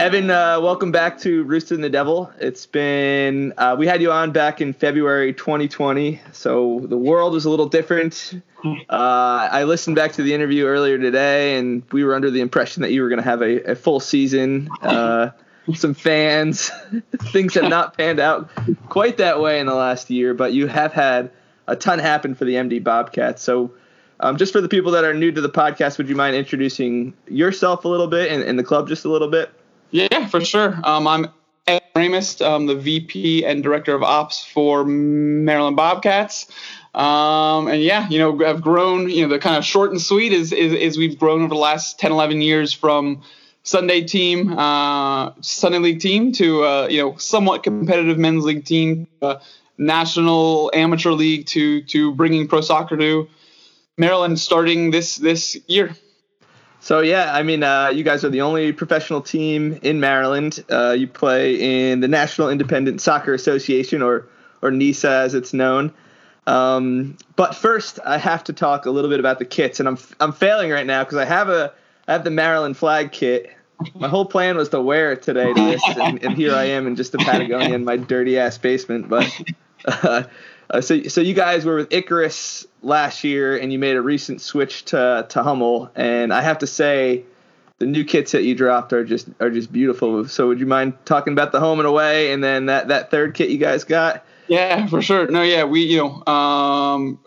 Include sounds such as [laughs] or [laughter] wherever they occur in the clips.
Evan, uh, welcome back to Rooster and the Devil. It's been, uh, we had you on back in February 2020, so the world was a little different. Uh, I listened back to the interview earlier today, and we were under the impression that you were going to have a, a, full season, uh, some fans. [laughs] Things have not panned out quite that way in the last year, but you have had a ton happen for the MD Bobcats. So, um, just for the people that are new to the podcast, would you mind introducing yourself a little bit and, and the club just a little bit? Yeah, for sure. Um, I'm Ed Ramus, um, the VP and Director of Ops for Maryland Bobcats. Um, and yeah, you know, I've grown, you know, the kind of short and sweet is, is, is we've grown over the last 10, 11 years from Sunday team, uh, Sunday league team to, uh, you know, somewhat competitive men's league team, uh, national amateur league to, to bringing pro soccer to Maryland starting this, this year. So yeah, I mean, uh, you guys are the only professional team in Maryland. Uh, you play in the National Independent Soccer Association, or or NISA as it's known. Um, but first, I have to talk a little bit about the kits, and I'm I'm failing right now because I have a I have the Maryland flag kit. My whole plan was to wear it today to this, and, and here I am in just a Patagonia in my dirty ass basement. But [laughs] uh, uh, so, so you guys were with Icarus last year, and you made a recent switch to to Hummel, and I have to say, the new kits that you dropped are just are just beautiful. So, would you mind talking about the home and away, and then that that third kit you guys got? Yeah, for sure. No, yeah, we you know, um,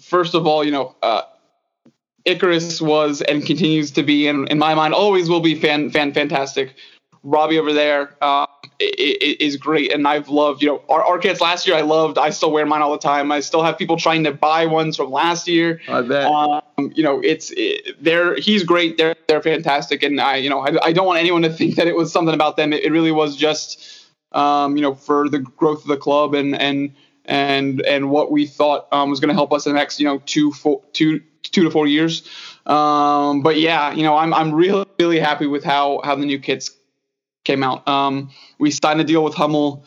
first of all, you know, uh, Icarus was and continues to be, and in my mind, always will be fan fan fantastic. Robbie over there uh, is great, and I've loved you know our, our kits last year. I loved. I still wear mine all the time. I still have people trying to buy ones from last year. I bet. Um, you know, it's it, they're he's great. They're they're fantastic, and I you know I, I don't want anyone to think that it was something about them. It, it really was just um, you know for the growth of the club and and and and what we thought um, was going to help us in the next you know two four, two two to four years. Um, but yeah, you know, I'm I'm really really happy with how how the new kits came out. Um, we signed a deal with Hummel.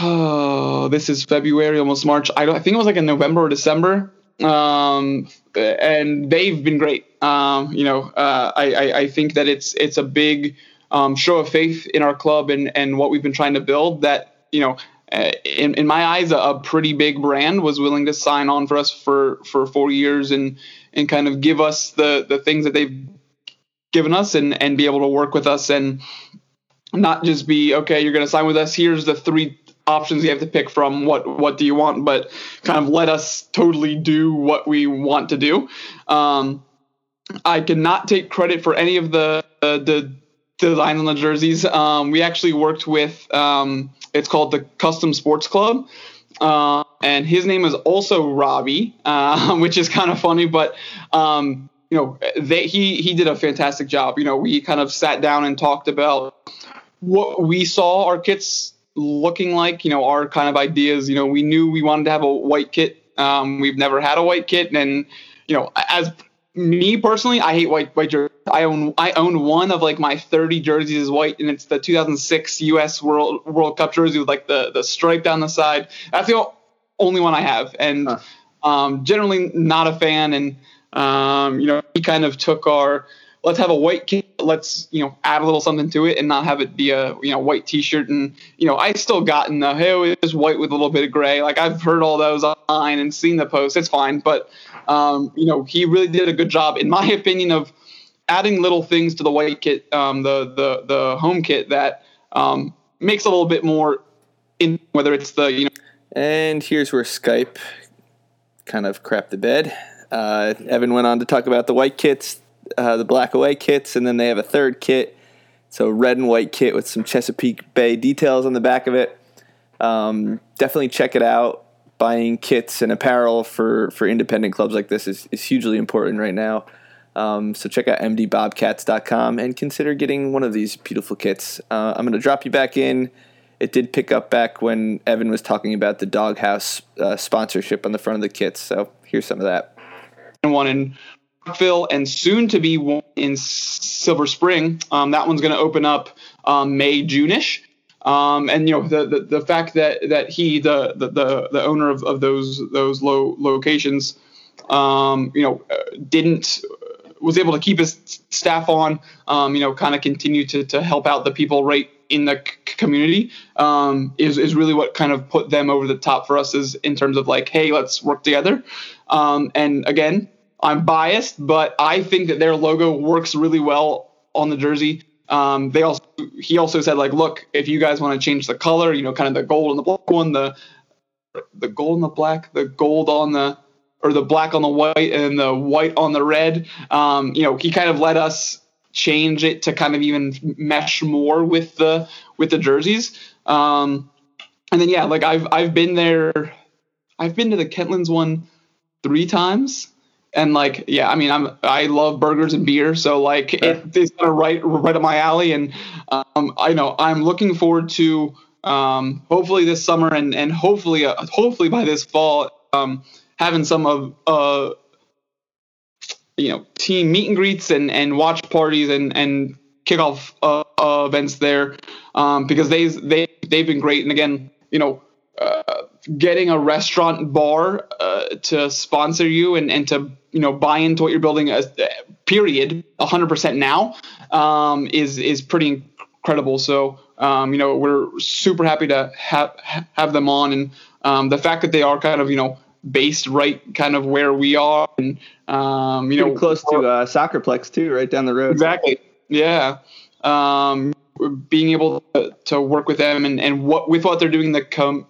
Oh, [sighs] this is February, almost March. I, I think it was like in November or December. Um, and they've been great. Um, you know, uh, I, I, I, think that it's it's a big um, show of faith in our club and, and what we've been trying to build. That you know, uh, in, in my eyes, a, a, pretty big brand was willing to sign on for us for, for four years and and kind of give us the the things that they've given us and and be able to work with us and not just be okay you're going to sign with us. Here's the three options you have to pick from. What what do you want? But kind of let us totally do what we want to do. Um, i cannot take credit for any of the uh, the design on the jerseys. Um, we actually worked with um, it's called the custom sports club. Uh, and his name is also robbie uh, [laughs] which is kind of funny but um, you know they, he he did a fantastic job. You know we kind of sat down and talked about what we saw our kits looking like, you know, our kind of ideas. You know, we knew we wanted to have a white kit. Um, we've never had a white kit, and you know, as me personally, I hate white white jerseys. I own I own one of like my 30 jerseys is white, and it's the 2006 U.S. World World Cup jersey with like the the stripe down the side. That's the only one I have, and huh. um, generally not a fan. And um, you know, he kind of took our let's have a white kit. Let's you know add a little something to it and not have it be a you know white T-shirt. And you know I still gotten the hey it's white with a little bit of gray. Like I've heard all those online and seen the posts. It's fine, but um, you know he really did a good job in my [laughs] opinion of adding little things to the white kit, um, the the the home kit that um, makes a little bit more in whether it's the you know. And here's where Skype kind of crapped the bed. Uh, Evan went on to talk about the white kits uh, the black away kits, and then they have a third kit. So red and white kit with some Chesapeake Bay details on the back of it. Um, definitely check it out. Buying kits and apparel for, for independent clubs like this is, is hugely important right now. Um, so check out mdbobcats.com and consider getting one of these beautiful kits. Uh, I'm going to drop you back in. It did pick up back when Evan was talking about the Dog Haus uh, sponsorship on the front of the kits. So here's some of that. One in Rockville and soon to be one in Silver Spring. Um, that one's going to open up um, May Juneish. Um, and you know the, the, the fact that that he the the the, owner of, of those those low locations um, you know uh, didn't was able to keep his staff on um, you know kind of continue to to help out the people right in the community um, is is really what kind of put them over the top for us is in terms of like hey let's work together um, and again I'm biased but I think that their logo works really well on the jersey um, they also he also said like, look, if you guys want to change the color, you know, kind of the gold and the black one, the the gold and the black, the gold on the or the black on the white and the white on the red. Um, you know, he kind of let us change it to kind of even mesh more with the with the jerseys. Um, and then yeah, like I've I've been there, I've been to the Kentlands one three times and like yeah i mean i'm i love burgers and beer so like it, it's kind of right right up my alley. And um, i know i'm looking forward to um, hopefully this summer and and hopefully uh, hopefully by this fall um, having some of uh you know team meet and greets and and watch parties and and kickoff uh, uh, events there. Um, because they they they've been great. And again you know uh, getting a restaurant bar uh, to sponsor you and, and to you know buy into what you're building as period 100% now um, is is pretty incredible so um, you know we're super happy to have have them on and um, the fact that they are kind of you know based right kind of where we are and um, you Pretty know close to uh, Soccerplex too, right down the road. Exactly. Yeah. Um, being able to, to work with them and, and what with what they're doing in the com-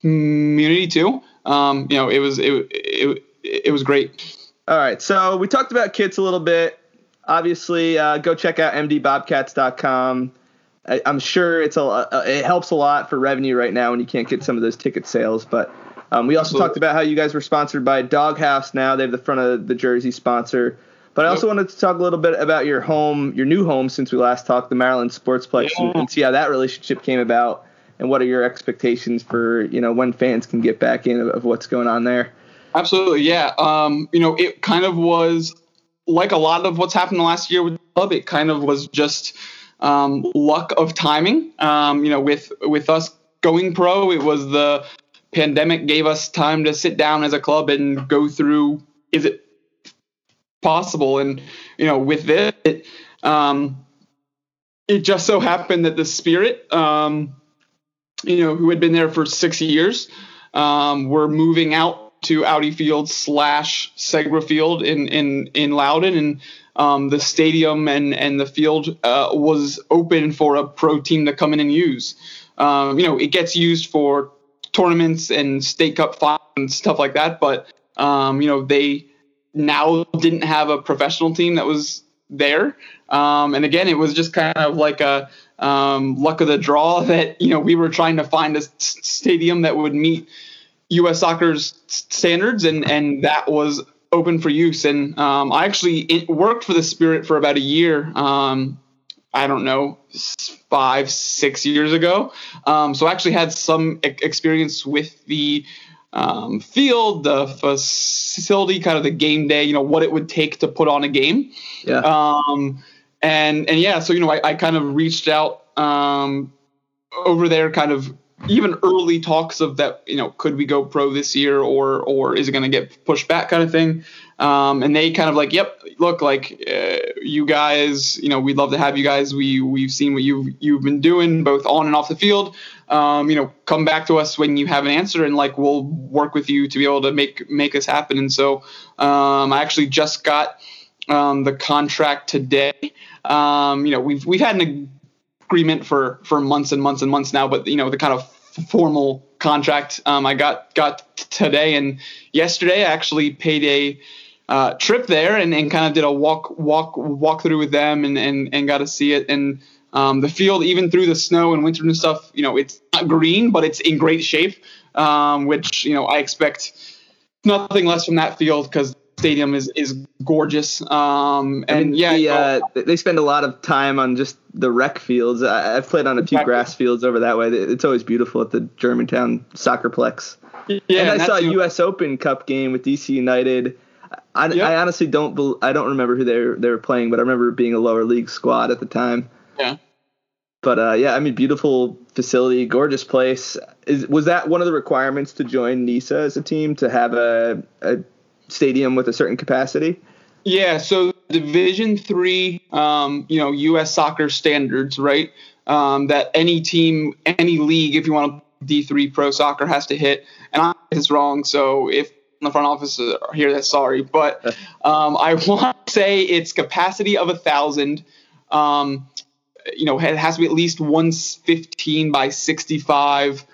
community too. Um, you know, it was it, it it was great. All right, so we talked about kits a little bit. Obviously, uh, go check out mdbobcats.com. I, I'm sure it's a uh, it helps a lot for revenue right now when you can't get some of those ticket sales. But um, we also Absolutely. talked about how you guys were sponsored by Dog Haus. Now they have the front of the jersey sponsor. But I also wanted to talk a little bit about your home, your new home since we last talked, the Maryland Soccerplex, and, Yeah. and see how that relationship came about, and what are your expectations for you know when fans can get back in of, of what's going on there. Absolutely, yeah. Um, you know, it kind of was like a lot of what's happened the last year with the club. It kind of was just um, luck of timing. Um, you know, with with us going pro, it was the pandemic gave us time to sit down as a club and go through is it possible and you know with it, um, it just so happened that the spirit um, you know who had been there for six years um, were moving out to Audi Field slash Segra Field in in in Loudoun, and um, the stadium and and the field uh, was open for a pro team to come in and use. Um, you know, it gets used for tournaments and state cup finals and stuff like that, but um, you know they now didn't have a professional team that was there. Um, and again, it was just kind of like a um, luck of the draw [laughs] that you know we were trying to find a stadium that would meet U.S. soccer's standards, and and that was open for use. And um, I actually worked for the Spirit for about a year. Um, I don't know, five, six years ago. Um, so I actually had some e- experience with the um, field, the facility, kind of the game day, you know, what it would take to put on a game. Yeah. Um, and and yeah, so you know, I, I kind of reached out um, over there, kind of even early talks of that, you know, could we go pro this year or or is it going to get pushed back, kind of thing. Um, and they kind of like, yep, look, like uh, you guys, you know, we'd love to have you guys. We we've seen what you've you've been doing both on and off the field. Um, you know, come back to us when you have an answer, and like we'll work with you to be able to make make this happen. And so um, I actually just got um, the contract today. Um, you know, we've we've had an agreement for for months and months and months now, but you know, the kind of formal contract um, I got got today and yesterday. I actually paid a uh, trip there and, and kind of did a walk walk walk through with them and and, and got to see it and um, the field even through the snow and winter and stuff you know it's not green but it's in great shape um, which you know I expect nothing less from that field because stadium is is gorgeous. Um, and yeah, the, uh, they spend a lot of time on just the rec fields. I, I've played on a few Exactly. grass fields over that way. It's always beautiful at the Germantown Soccerplex. yeah, and I saw a U.S. Open Cup game with DC United. I, Yep. I honestly don't bel I don't remember who they were, they were playing, but I remember being a lower league squad at the time. Yeah. But uh, yeah, I mean, beautiful facility, gorgeous place. Is was that one of the requirements to join NISA as a team to have a, a stadium with a certain capacity? Yeah, so Division Three, um, you know, U.S. soccer standards, right? Um, that any team, any league, if you want D three pro soccer, has to hit. And I is wrong. So if the front office are here, that's sorry. But um, I [laughs] want to say it's capacity of a thousand. Um, you know, it has to be at least 115 by 65.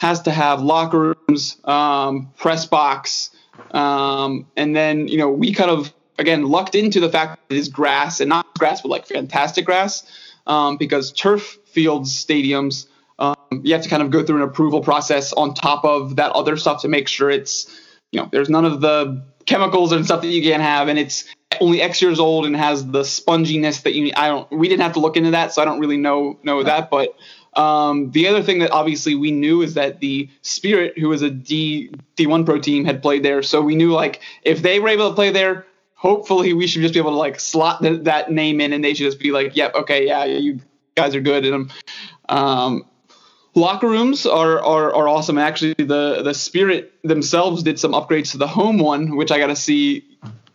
Has to have locker rooms, um, press box, um, and then you know we kind of again lucked into the fact that it is grass and not grass, but like fantastic grass, um, because turf fields stadiums um, you have to kind of go through an approval process on top of that other stuff to make sure it's you know there's none of the chemicals and stuff that you can't have and it's only X years old and has the sponginess that you need. I don't we didn't have to look into that so I don't really know know that but um, the other thing that obviously we knew is that the Spirit who was a D D1 pro team had played there so we knew like if they were able to play there hopefully we should just be able to like slot th- that name in and they should just be like yep okay yeah you guys are good and um, locker rooms are, are are awesome. Actually, the the Spirit themselves did some upgrades to the home one, which I got to see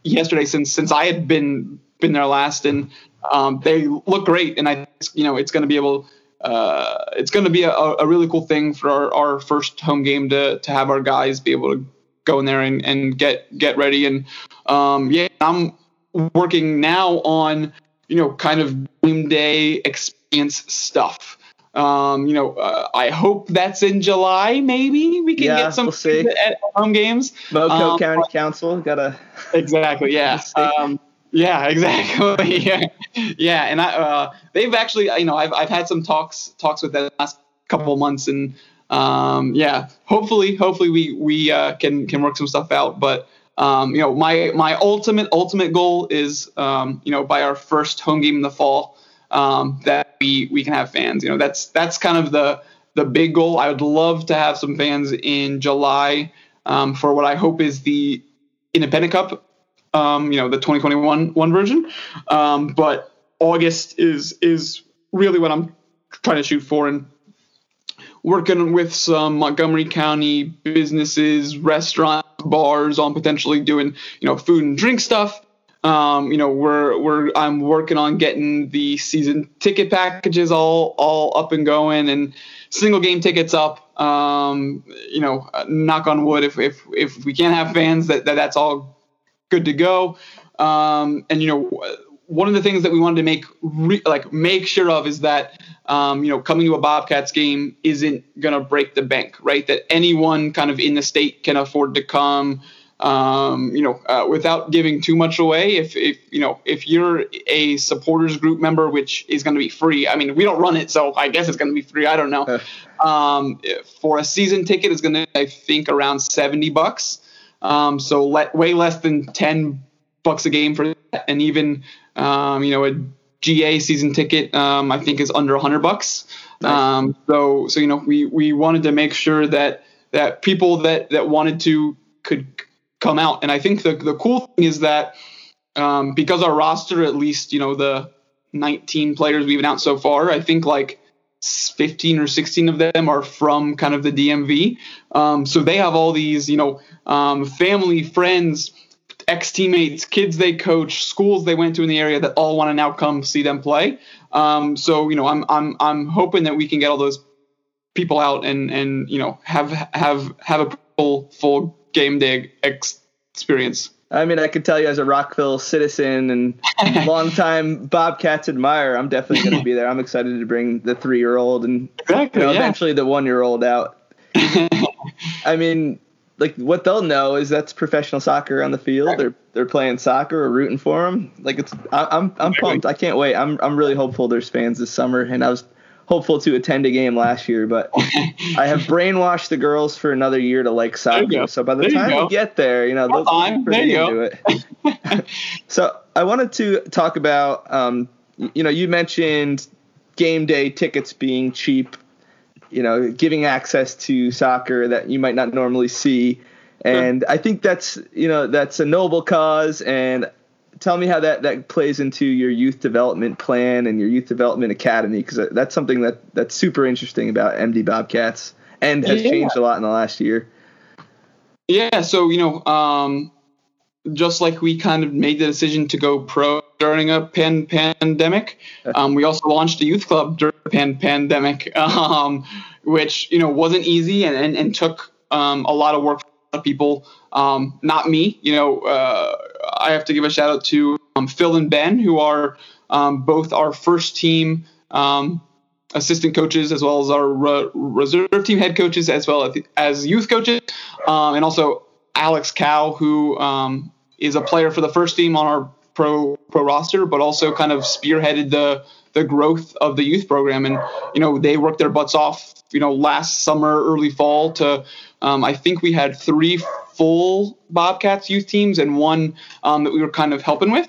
yesterday since since I had been been there last, and um, they look great. And I you know it's going to be able. Uh, it's going to be a, a really cool thing for our, our first home game to to have our guys be able to go in there and, and get get ready and um, yeah I'm working now on you know kind of game day experience stuff um, you know, uh, I hope that's in July. Maybe we can Yeah, get some we'll at home games. Moco Um, County Council got a Exactly. Yeah. [laughs] Um, yeah. [laughs] Exactly. yeah. Yeah. And I, uh, they've actually, you know, I've, I've had some talks talks with them the last couple of months, and um, yeah, hopefully, hopefully we we uh, can can work some stuff out. But um, you know, my my ultimate ultimate goal is, um, you know, by our first home game in the fall, um, that we we can have fans. You know, that's that's kind of the the big goal. I would love to have some fans in July um, for what I hope is the Independent Cup um, you know, the 2021 one version. Um, but August is is really what I'm trying to shoot for, and working with some Montgomery County businesses, restaurants, bars on potentially doing you know food and drink stuff. Um, you know, we're we're I'm working on getting the season ticket packages all all up and going and single game tickets up. Um, you know, uh, knock on wood, if if if we can't have fans, that, that that's all good to go. Um, and you know, one of the things that we wanted to make re- like make sure of is that um, you know coming to a Bobcats game isn't gonna break the bank, right? That anyone kind of in the state can afford to come. Um, you know, uh, without giving too much away, if if you know if you're a supporters group member, which is going to be free. I mean, we don't run it, so I guess it's going to be free. I don't know. [laughs] Um, for a season ticket, is going to I think around seventy bucks. Um, so let, way less than 10 bucks a game for that. And even, um, you know, a GA season ticket, um, I think is under 100 bucks. Nice. Um, so, so, you know, we, we wanted to make sure that, that people that, that wanted to could come out. And I think the, the cool thing is that, um, because our roster, at least, you know, the 19 players we've announced so far, I think like 15 or 16 of them are from kind of the DMV. Um, so they have all these, you know, um, family, friends, ex teammates, kids they coach, schools they went to in the area that all want to now come see them play. Um, so you know, I'm I'm I'm hoping that we can get all those people out and and you know have have have a full full game day ex- experience. I mean, I could tell you as a Rockville citizen and [laughs] longtime Bobcats admirer, I'm definitely going to be there. I'm excited to bring the three year old and Exactly. you know, yeah. eventually the one year old out. [laughs] I mean, like what they'll know is that's professional soccer on the field. They're they're playing soccer or rooting for them. Like it's I, I'm I'm pumped. I can't wait. I'm I'm really hopeful there's fans this summer. And I was hopeful to attend a game last year, but [laughs] I have brainwashed the girls for another year to like soccer. So by the There time we get there, you know, they'll be pretty you into it. [laughs] [laughs] so I wanted to talk about, um, you know, you mentioned game day tickets being cheap, you know, giving access to soccer that you might not normally see. And I think that's, you know, that's a noble cause. And tell me how that, that plays into your youth development plan and your youth development academy, because that's something that, that's super interesting about MD Bobcats and has Yeah. changed a lot in the last year. Yeah, so you know, um, just like we kind of made the decision to go pro during a pan- pandemic, um, we also launched a youth club during the pan- pandemic, [laughs] um, which you know wasn't easy and, and, and took um, a lot of work from of people. Um, not me, you know. Uh, I have to give a shout out to um, Phil and Ben, who are um, both our first team. Um, assistant coaches as well as our re- reserve team head coaches as well as, as youth coaches um, and also alex cow who um, is a player for the first team on our pro pro roster but also kind of spearheaded the the growth of the youth program and you know they worked their butts off you know last summer early fall to um, i think we had three full bobcats youth teams and one um, that we were kind of helping with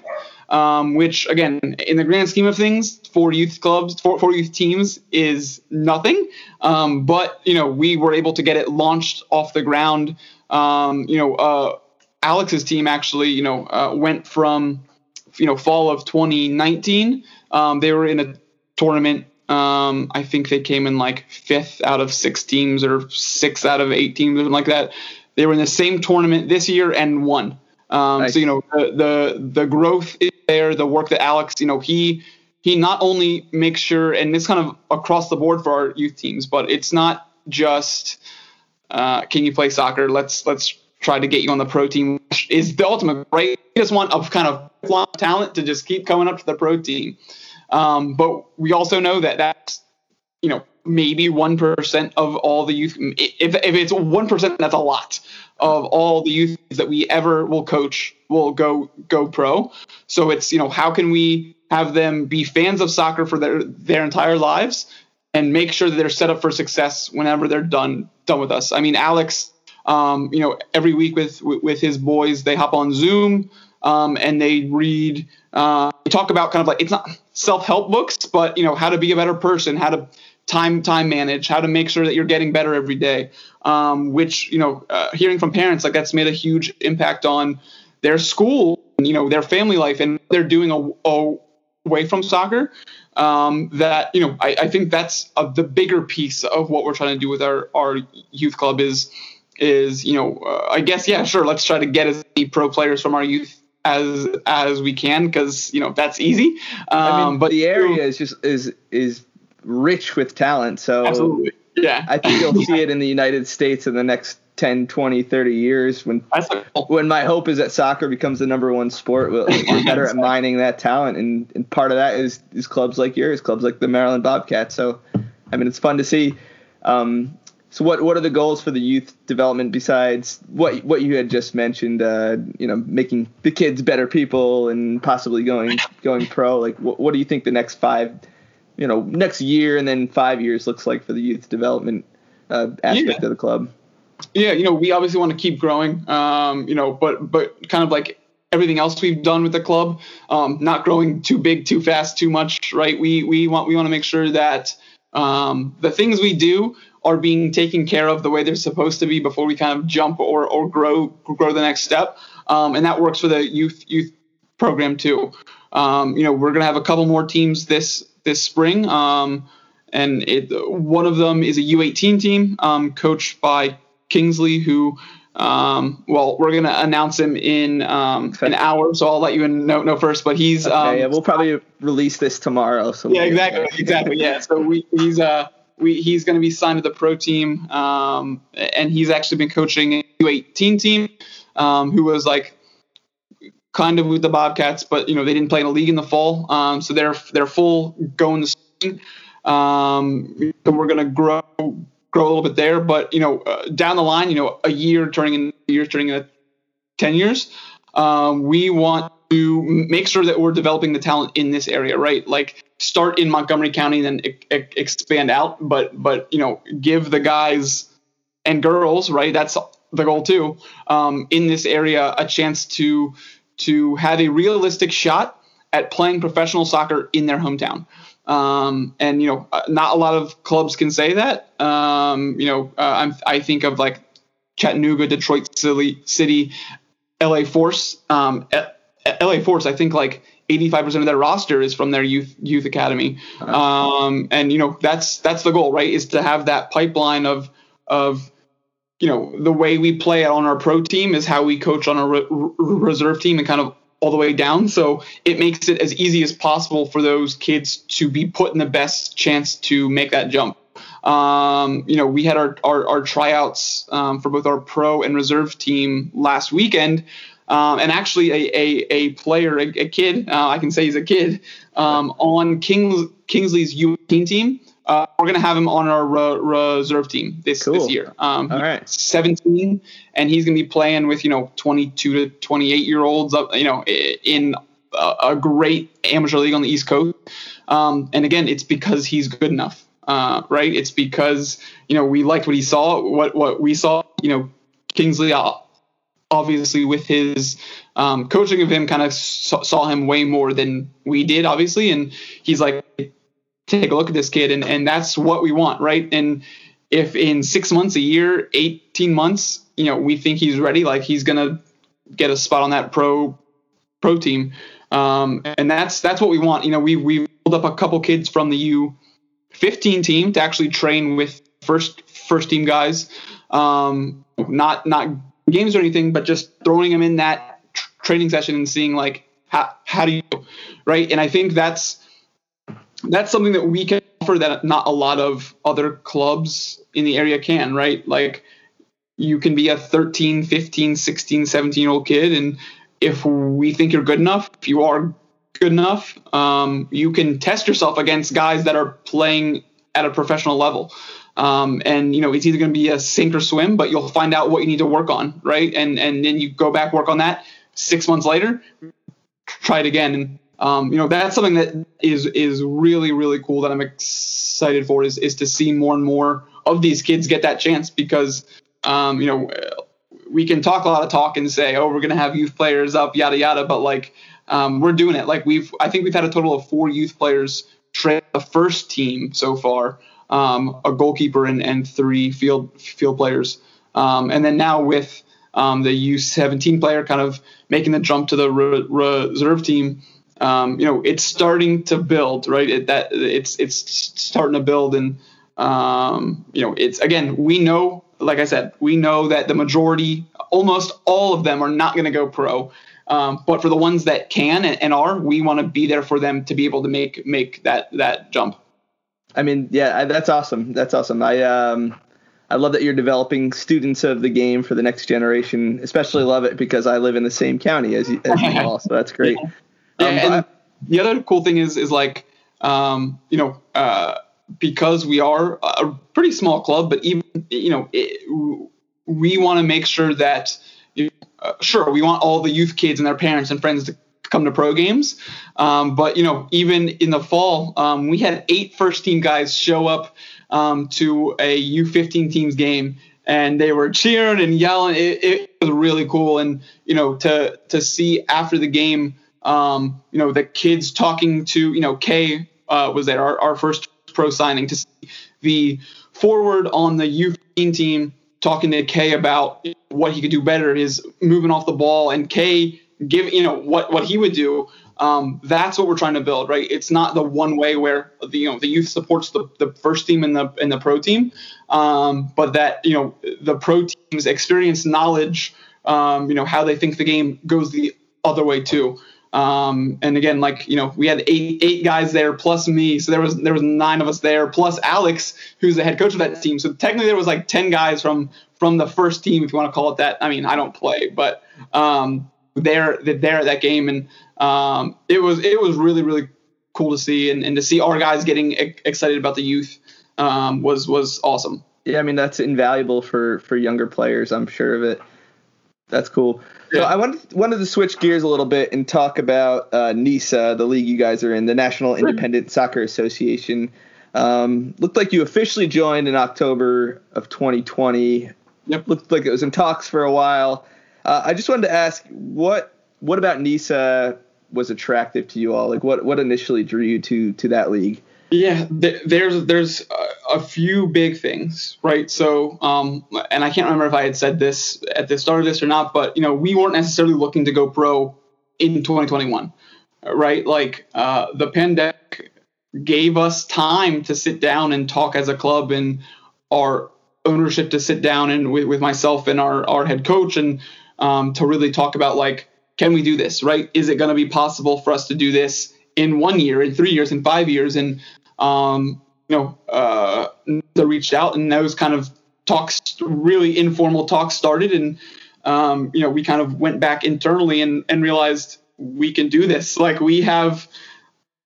um, which again, in the grand scheme of things, for youth clubs, for, for youth teams, is nothing. Um, but you know, we were able to get it launched off the ground. Um, you know, uh, Alex's team actually, you know, uh, went from you know fall of 2019. Um, they were in a tournament. Um, I think they came in like fifth out of six teams or six out of eight teams, something like that. They were in the same tournament this year and won. Um, Nice. So you know the, the the growth is there. The work that Alex, you know, he he not only makes sure, and it's kind of across the board for our youth teams, but it's not just uh, can you play soccer? Let's let's try to get you on the pro team. Is the ultimate greatest want a kind of talent to just keep coming up to the pro team. Um, but we also know that that's you know maybe one percent of all the youth. If if it's one percent, that's a lot of all the youth that we ever will coach will go go pro. So it's you know how can we have them be fans of soccer for their their entire lives and make sure that they're set up for success whenever they're done done with us. I mean, Alex, um, you know, every week with with his boys, they hop on Zoom um, and they read, uh, they talk about kind of like it's not self help books, but you know how to be a better person, how to time time manage, how to make sure that you're getting better every day. Um, which you know, uh, hearing from parents like that's made a huge impact on their school, you know, their family life, and they're doing a, a away from soccer. Um, that you know, I, I think that's a, the bigger piece of what we're trying to do with our our youth club is is you know, uh, I guess yeah, sure, let's try to get as many pro players from our youth as as we can because you know that's easy. Um, I mean, but the area is just is is rich with talent. So absolutely, yeah, I think you'll see it in the [laughs] United States in the next 10, 20, 30 years when when my hope is that soccer becomes the number one sport. We'll, we're [laughs] better at mining that talent, and, and part of that is is clubs like yours, clubs like the Maryland Bobcats. So, I mean, it's fun to see. Um, so, what what are the goals for the youth development besides what what you had just mentioned? Uh, you know, making the kids better people and possibly going going pro. Like, what what do you think the next five, you know, next year and then five years looks like for the youth development uh, aspect Yeah. of the club? yeah, you know, we obviously want to keep growing, um, you know, but but kind of like everything else we've done with the club, um, not growing too big, too fast, too much, right? We we want we want to make sure that um, the things we do are being taken care of the way they're supposed to be before we kind of jump or or grow grow the next step, um, and that works for the youth youth program too. Um, you know, we're gonna have a couple more teams this this spring. Um, and it, one of them is a U18 team um, coached by Kingsley, who, um, well, we're gonna announce him in um, an hour, so I'll let you know, know first. But he's, um, yeah, we'll probably release this tomorrow. So yeah, exactly, exactly, yeah. So we, he's uh, we, he's going to be signed to the pro team, um, and he's actually been coaching a U18 team, um, who was like kind of with the Bobcats, but you know they didn't play in a league in the fall, um, so they're they're full going the spring. Um, so we're going to grow grow a little bit there, but you know uh, down the line, you know a year turning in years turning into ten years, um, we want to make sure that we're developing the talent in this area, right? Like start in Montgomery County and then e- e- expand out, but but you know give the guys and girls, right? That's the goal too. Um, in this area, a chance to to have a realistic shot at playing professional soccer in their hometown. Um, and you know, uh, not a lot of clubs can say that. Um, you know, uh, I think of like Chattanooga, Detroit City, City LA Force. Um, LA Force, I think like 85% of their roster is from their youth youth academy. Um, and you know, that's that's the goal, right? Is to have that pipeline of of you know the way we play on our pro team is how we coach on our re- reserve team and kind of all the way down. So it makes it as easy as possible for those kids to be put in the best chance to make that jump. Um, you know, we had our our, our tryouts um, for both our pro and reserve team last weekend. Um, and actually, a, a, a player, a, a kid, uh, I can say he's a kid, um, on Kings, Kingsley's U18 team. Uh, we're gonna have him on our re- reserve team this Cool. this year. Um, All right. 17, and he's gonna be playing with you know 22 to 28 year olds, up you know, in a, a great amateur league on the East Coast. Um, and again, it's because he's good enough, uh, right? It's because you know we liked what he saw, what what we saw. You know, Kingsley uh, obviously with his um, coaching of him kind of saw, him way more than we did, obviously, and he's like, take a look at this kid, and and that's what we want, right? And if in six months, a year, 18 months, you know, we think he's ready, like he's gonna get a spot on that pro pro team, um, and that's that's what we want. You know, we we pulled up a couple kids from the U 15 team to actually train with first first team guys, um, not not games or anything, but just throwing them in that tr- training session and seeing like how how do you right? And I think that's that's something that we can offer that not a lot of other clubs in the area can, right? Like you can be a 13, 15, 16, 17 year old kid and if we think you're good enough, if you are good enough, um, you can test yourself against guys that are playing at a professional level. Um, and you know it's either going to be a sink or swim, but you'll find out what you need to work on, right? And and then you go back work on that. Six months later, try it again. And um, you know that's something that is is really really cool that I'm excited for is is to see more and more of these kids get that chance because um, you know we can talk a lot of talk and say oh we're going to have youth players up yada yada, but like um, we're doing it. Like we've I think we've had a total of four youth players train the first team so far. Um, a goalkeeper and, and three field field players, um, and then now with um, the U17 player kind of making the jump to the re- reserve team. Um, you know, it's starting to build, right? It, that it's it's starting to build, and um, you know, it's again, we know, like I said, we know that the majority, almost all of them, are not going to go pro. Um, but for the ones that can and, and are, we want to be there for them to be able to make make that that jump. I mean, yeah, I- that's awesome. That's awesome. I um, I love that you're developing students of the game for the next generation. Especially love it because I live in the same county as you, as you [laughs] all, so that's great. Yeah, Um, and but- the other cool thing is is like um, you know uh, because we are a pretty small club, but even you know it, we want to make sure that you- uh, sure we want all the youth kids and their parents and friends to come to pro games, um, but you know even in the fall um, we had eight first team guys show up um, to a U15 team's game. And they were cheering and yelling. It, it was really cool, and you know to to see after the game, um, you know, the kids talking to, you know, Kay uh, was there, our, our first pro signing, to see the forward on the U15 team talking to Kay about what he could do better, his moving off the ball, and Kay give, you know, what, what he would do. Um, that's what we're trying to build, right? It's not the one way where the you know the youth supports the, the first team and the and the pro team, um, but that you know the pro team's experience, knowledge, um, you know how they think the game goes the other way too. Um, and again, like you know, we had eight eight guys there plus me, so there was there was nine of us there plus Alex, who's the head coach of that team. So technically, there was like ten guys from from the first team, if you want to call it that. I mean, I don't play, but um, they're they're at that game, and um, it was it was really really cool to see, and, and to see our guys getting excited about the youth um, was was awesome. Yeah, I mean that's invaluable for for younger players. I'm sure of it. That's cool. So I wanted wanted to switch gears a little bit and talk about uh, NISA, the league you guys are in, the National Independent Soccer Association. Um, looked like you officially joined in October of 2020. Yep. Looked like it was in talks for a while. Uh, I just wanted to ask what what about NISA was attractive to you all? Like what what initially drew you to to that league? Yeah, th- there's there's a, a few big things, right? So, um, and I can't remember if I had said this at the start of this or not, but you know, we weren't necessarily looking to go pro in 2021, right? Like uh, the pandemic gave us time to sit down and talk as a club and our ownership to sit down and with, with myself and our, our head coach and um, to really talk about like can we do this right? Is it going to be possible for us to do this in one year in three years in five years? And um, you know uh, they reached out and those kind of talks really informal talks started. And um, you know we kind of went back internally and, and realized we can do this. Like we have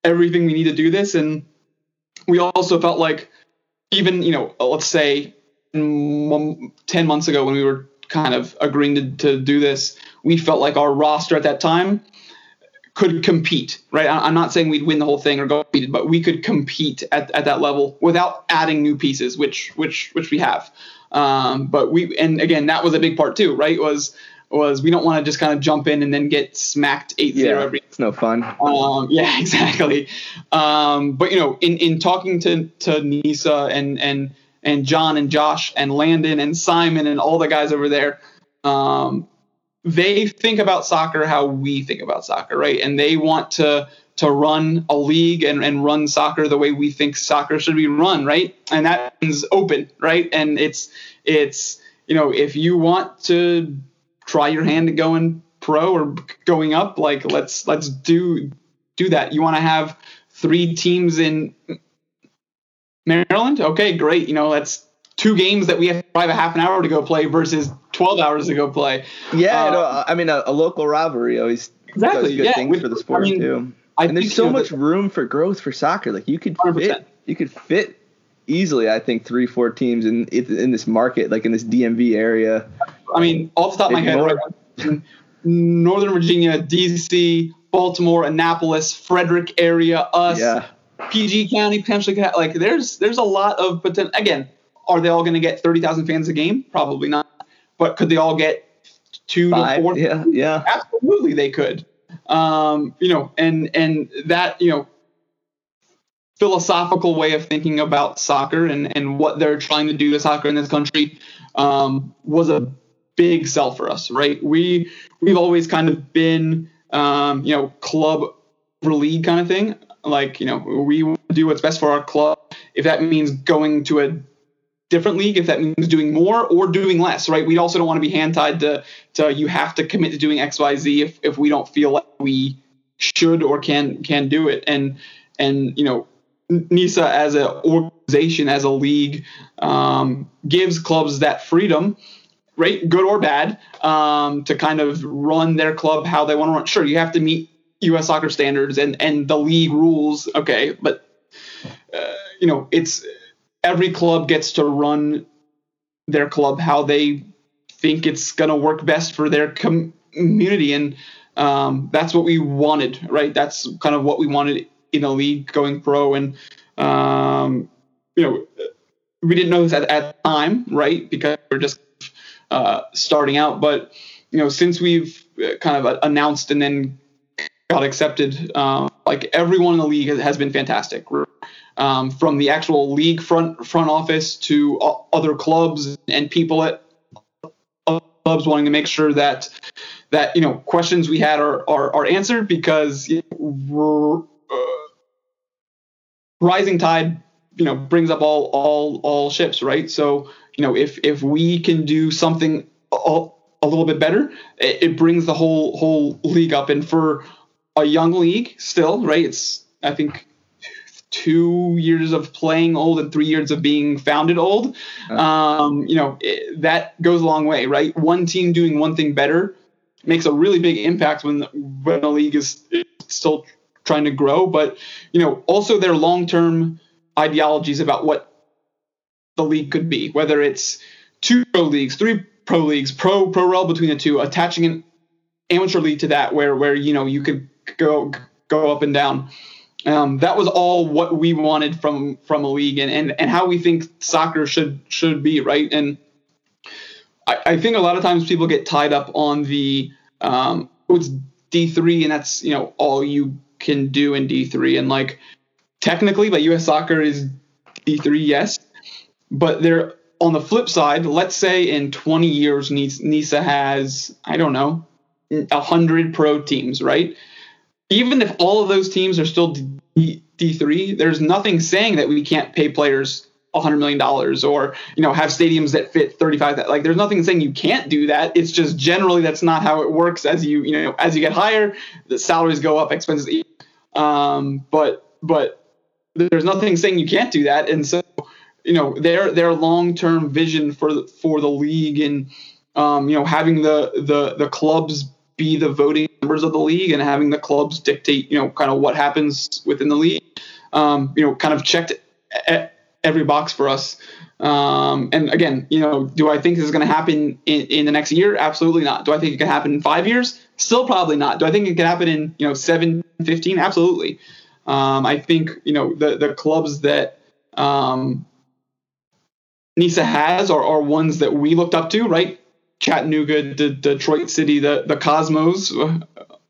everything we need to do this. And we also felt like even you know let's say mm, 10 months ago when we were kind of agreeing to, to do this we felt like our roster at that time could compete right i'm not saying we'd win the whole thing or go undefeated, but we could compete at, at that level without adding new pieces which which which we have um, but we and again that was a big part too right was was we don't want to just kind of jump in and then get smacked 8-0 Yeah, every it's no fun. um, [laughs] yeah, exactly. Um, but you know, in, in talking to to Nisa and and and John and Josh and Landon and Simon and all the guys over there, um, they think about soccer how we think about soccer, right? And they want to to run a league and, and run soccer the way we think soccer should be run, right? And that is open, right? And it's it's you know, if you want to try your hand at going pro or going up, like let's let's do do that. You want to have three teams in Maryland? Okay, great. You know, that's two games that we have to drive a half an hour to go play versus 12 hours to go play. Yeah, Uh, no, I mean a, a local rivalry always Exactly, does good yeah, things with- for the I sport mean, too. I and there's so you know, much room for growth for soccer. Like you could 100%. fit, you could fit easily. I think three, four teams in in this market, like in this DMV area. I mean, off the top of my head, right, Northern Virginia, DC, Baltimore, Annapolis, Frederick area, us, Yeah, PG County, potentially could have- like there's there's a lot of potential. Again, are they all going to get thirty thousand fans a game? Probably not. But could they all get two to four? Yeah, yeah. Absolutely, they could. Um, you know, and and that you know philosophical way of thinking about soccer and and what they're trying to do to soccer in this country um, was a big sell for us, right? We we've always kind of been um, you know club over league kind of thing. Like you know we do what's best for our club. If that means going to a different league, if that means doing more or doing less, right? We also don't want to be hand tied to to you have to commit to doing X Y Z if if we don't feel like we should or can can do it. And and you know NISA as an organization, as a league, um, gives clubs that freedom, right, good or bad, um, to kind of run their club how they want to run. Sure, you have to meet U.S. soccer standards and and the league rules, okay, but uh, you know it's every club gets to run their club how they think it's to work best for their com- community and um, that's what we wanted right that's kind of what we wanted in a league going pro and um, you know we didn't know this at, at the time right because we are just uh, starting out but you know since we've uh, kind of announced and then got accepted um, like everyone in the league has, has been fantastic. Um, from the actual league front front office to other clubs and people at clubs wanting to make sure that that you know questions we had are are, are answered because you know, uh, rising tide you know brings up all all all ships right? So you know if if we can do something a, a little bit better it brings the whole whole league up. And for a young league still right it's i think two years of playing old and three years of being founded old. Um, you know, it, that goes a long way, right? One team doing one thing better makes a really big impact when when a league is still trying to grow. But you know, also their long term ideologies about what the league could be, whether it's two pro leagues, three pro leagues, pro pro rel between the two, attaching an amateur league to that, where where you know you could go go up and down. Um, that was all what we wanted from from a league and, and, and how we think soccer should should be right? And I, I think a lot of times people get tied up on the um, oh, it's D3 and that's you know all you can do in D3 and like technically but US soccer is D3 yes but they're on the flip side let's say in 20 years NISA has I don't know 100 pro teams right even if all of those teams are still D, D3, there's nothing saying that we can't pay players $100 million or, you know, have stadiums that fit 35. That, like, there's nothing saying you can't do that. It's just generally that's not how it works. As you, you know, as you get higher, the salaries go up, expenses. Um, but, but there's nothing saying you can't do that. And so, you know, their, their long-term vision for, for the league and, um, you know, having the, the, the clubs be the voting members of the league and having the clubs dictate, you know, kind of what happens within the league. Um, you know, kind of checked every box for us. Um, and again, you know, do I think this is going to happen in, in the next year? Absolutely not. Do I think it can happen in five years? Still probably not. Do I think it can happen in, you know, seven, 15? Absolutely. Um, I think, you know, the, the clubs that um, NISA has are, are ones that we looked up to, right? Chattanooga, the Detroit City, the the Cosmos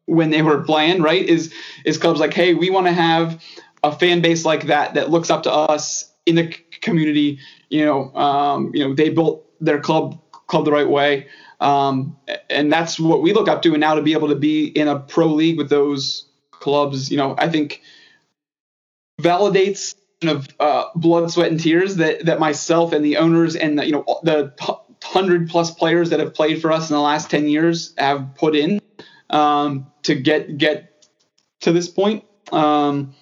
when they were playing, right? Is is clubs like, hey, we want to have a fan base like that that looks up to us in the community. You know, um, you know, they built their club club the right way, um, and that's what we look up to. And now to be able to be in a pro league with those clubs, you know, I think validates of uh, blood, sweat, and tears that that myself and the owners and the, you know the hundred plus players that have played for us in the last ten years have put in um, to get get to this point. Um,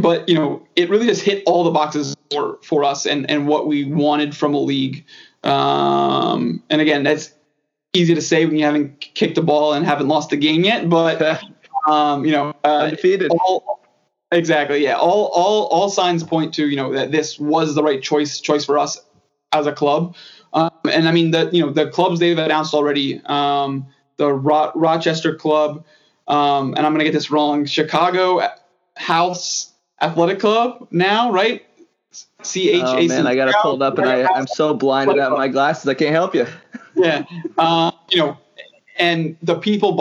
but you know, it really just hit all the boxes for for us and and what we wanted from a league. Um, and again, that's easy to say when you haven't kicked the ball and haven't lost the game yet. But [laughs] um, you know, uh, undefeated. All, exactly, yeah. All all all signs point to you know that this was the right choice choice for us as a club. Um, and I mean the you know the clubs they've announced already. Um, the Ro- Rochester Club, um, and I'm gonna get this wrong. Chicago House Athletic Club now, right? C H A C. Oh man, I got it pulled up, and I, I'm so blinded out my glasses, I can't help you. [laughs] yeah, uh, you know, and the people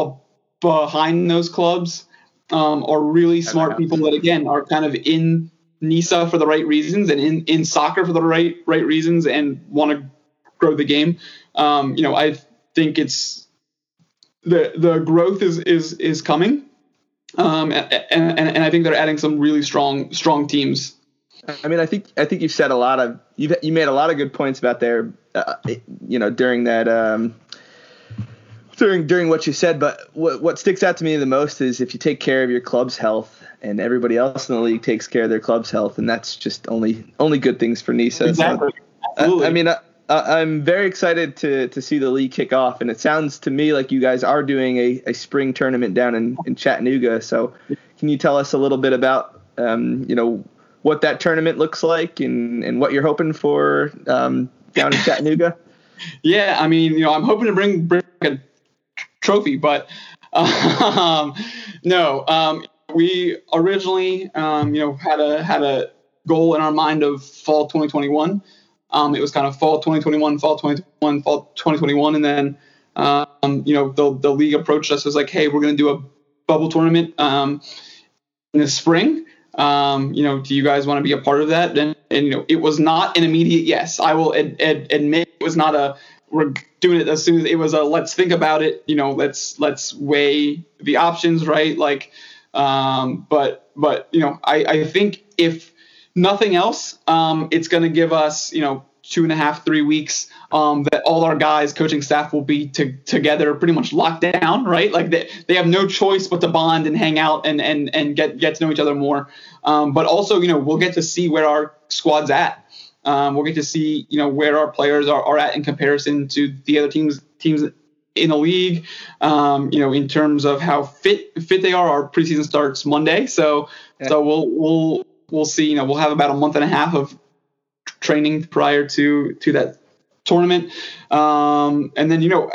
be- behind those clubs um, are really smart people that again are kind of in NISA for the right reasons and in, in soccer for the right right reasons and want to grow the game. Um, you know, I think it's the the growth is is is coming, um, and, and and I think they're adding some really strong strong teams. I mean, I think I think you've said a lot of you you made a lot of good points about there, uh, you know, during that. Um, during during what you said, but what what sticks out to me the most is if you take care of your club's health and everybody else in the league takes care of their club's health, and that's just only only good things for NISA. Exactly. So, I, I mean, uh, I'm very excited to to see the league kick off, and it sounds to me like you guys are doing a, a spring tournament down in, in Chattanooga. So, can you tell us a little bit about um, you know what that tournament looks like and, and what you're hoping for um, down in Chattanooga? [laughs] yeah, I mean, you know, I'm hoping to bring bring a trophy, but um, [laughs] no, um, we originally um, you know had a had a goal in our mind of fall 2021. Um, it was kind of fall 2021, fall 2021, fall 2021, and then um, you know the the league approached us as like, hey, we're going to do a bubble tournament um, in the spring. Um, you know, do you guys want to be a part of that? And, and you know, it was not an immediate yes. I will ad, ad, admit it was not a we're doing it as soon as it was a let's think about it. You know, let's let's weigh the options, right? Like, um, but but you know, I I think if nothing else, um, it's going to give us, you know, two and a half, three weeks um, that all our guys, coaching staff will be to, together, pretty much locked down, right? Like they, they have no choice but to bond and hang out and and and get get to know each other more. Um, but also, you know, we'll get to see where our squad's at. Um, we'll get to see, you know, where our players are, are at in comparison to the other teams teams in the league. Um, you know, in terms of how fit fit they are. Our preseason starts Monday, so yeah. so we'll we'll we'll see. You know, we'll have about a month and a half of training prior to to that tournament. Um, and then you know,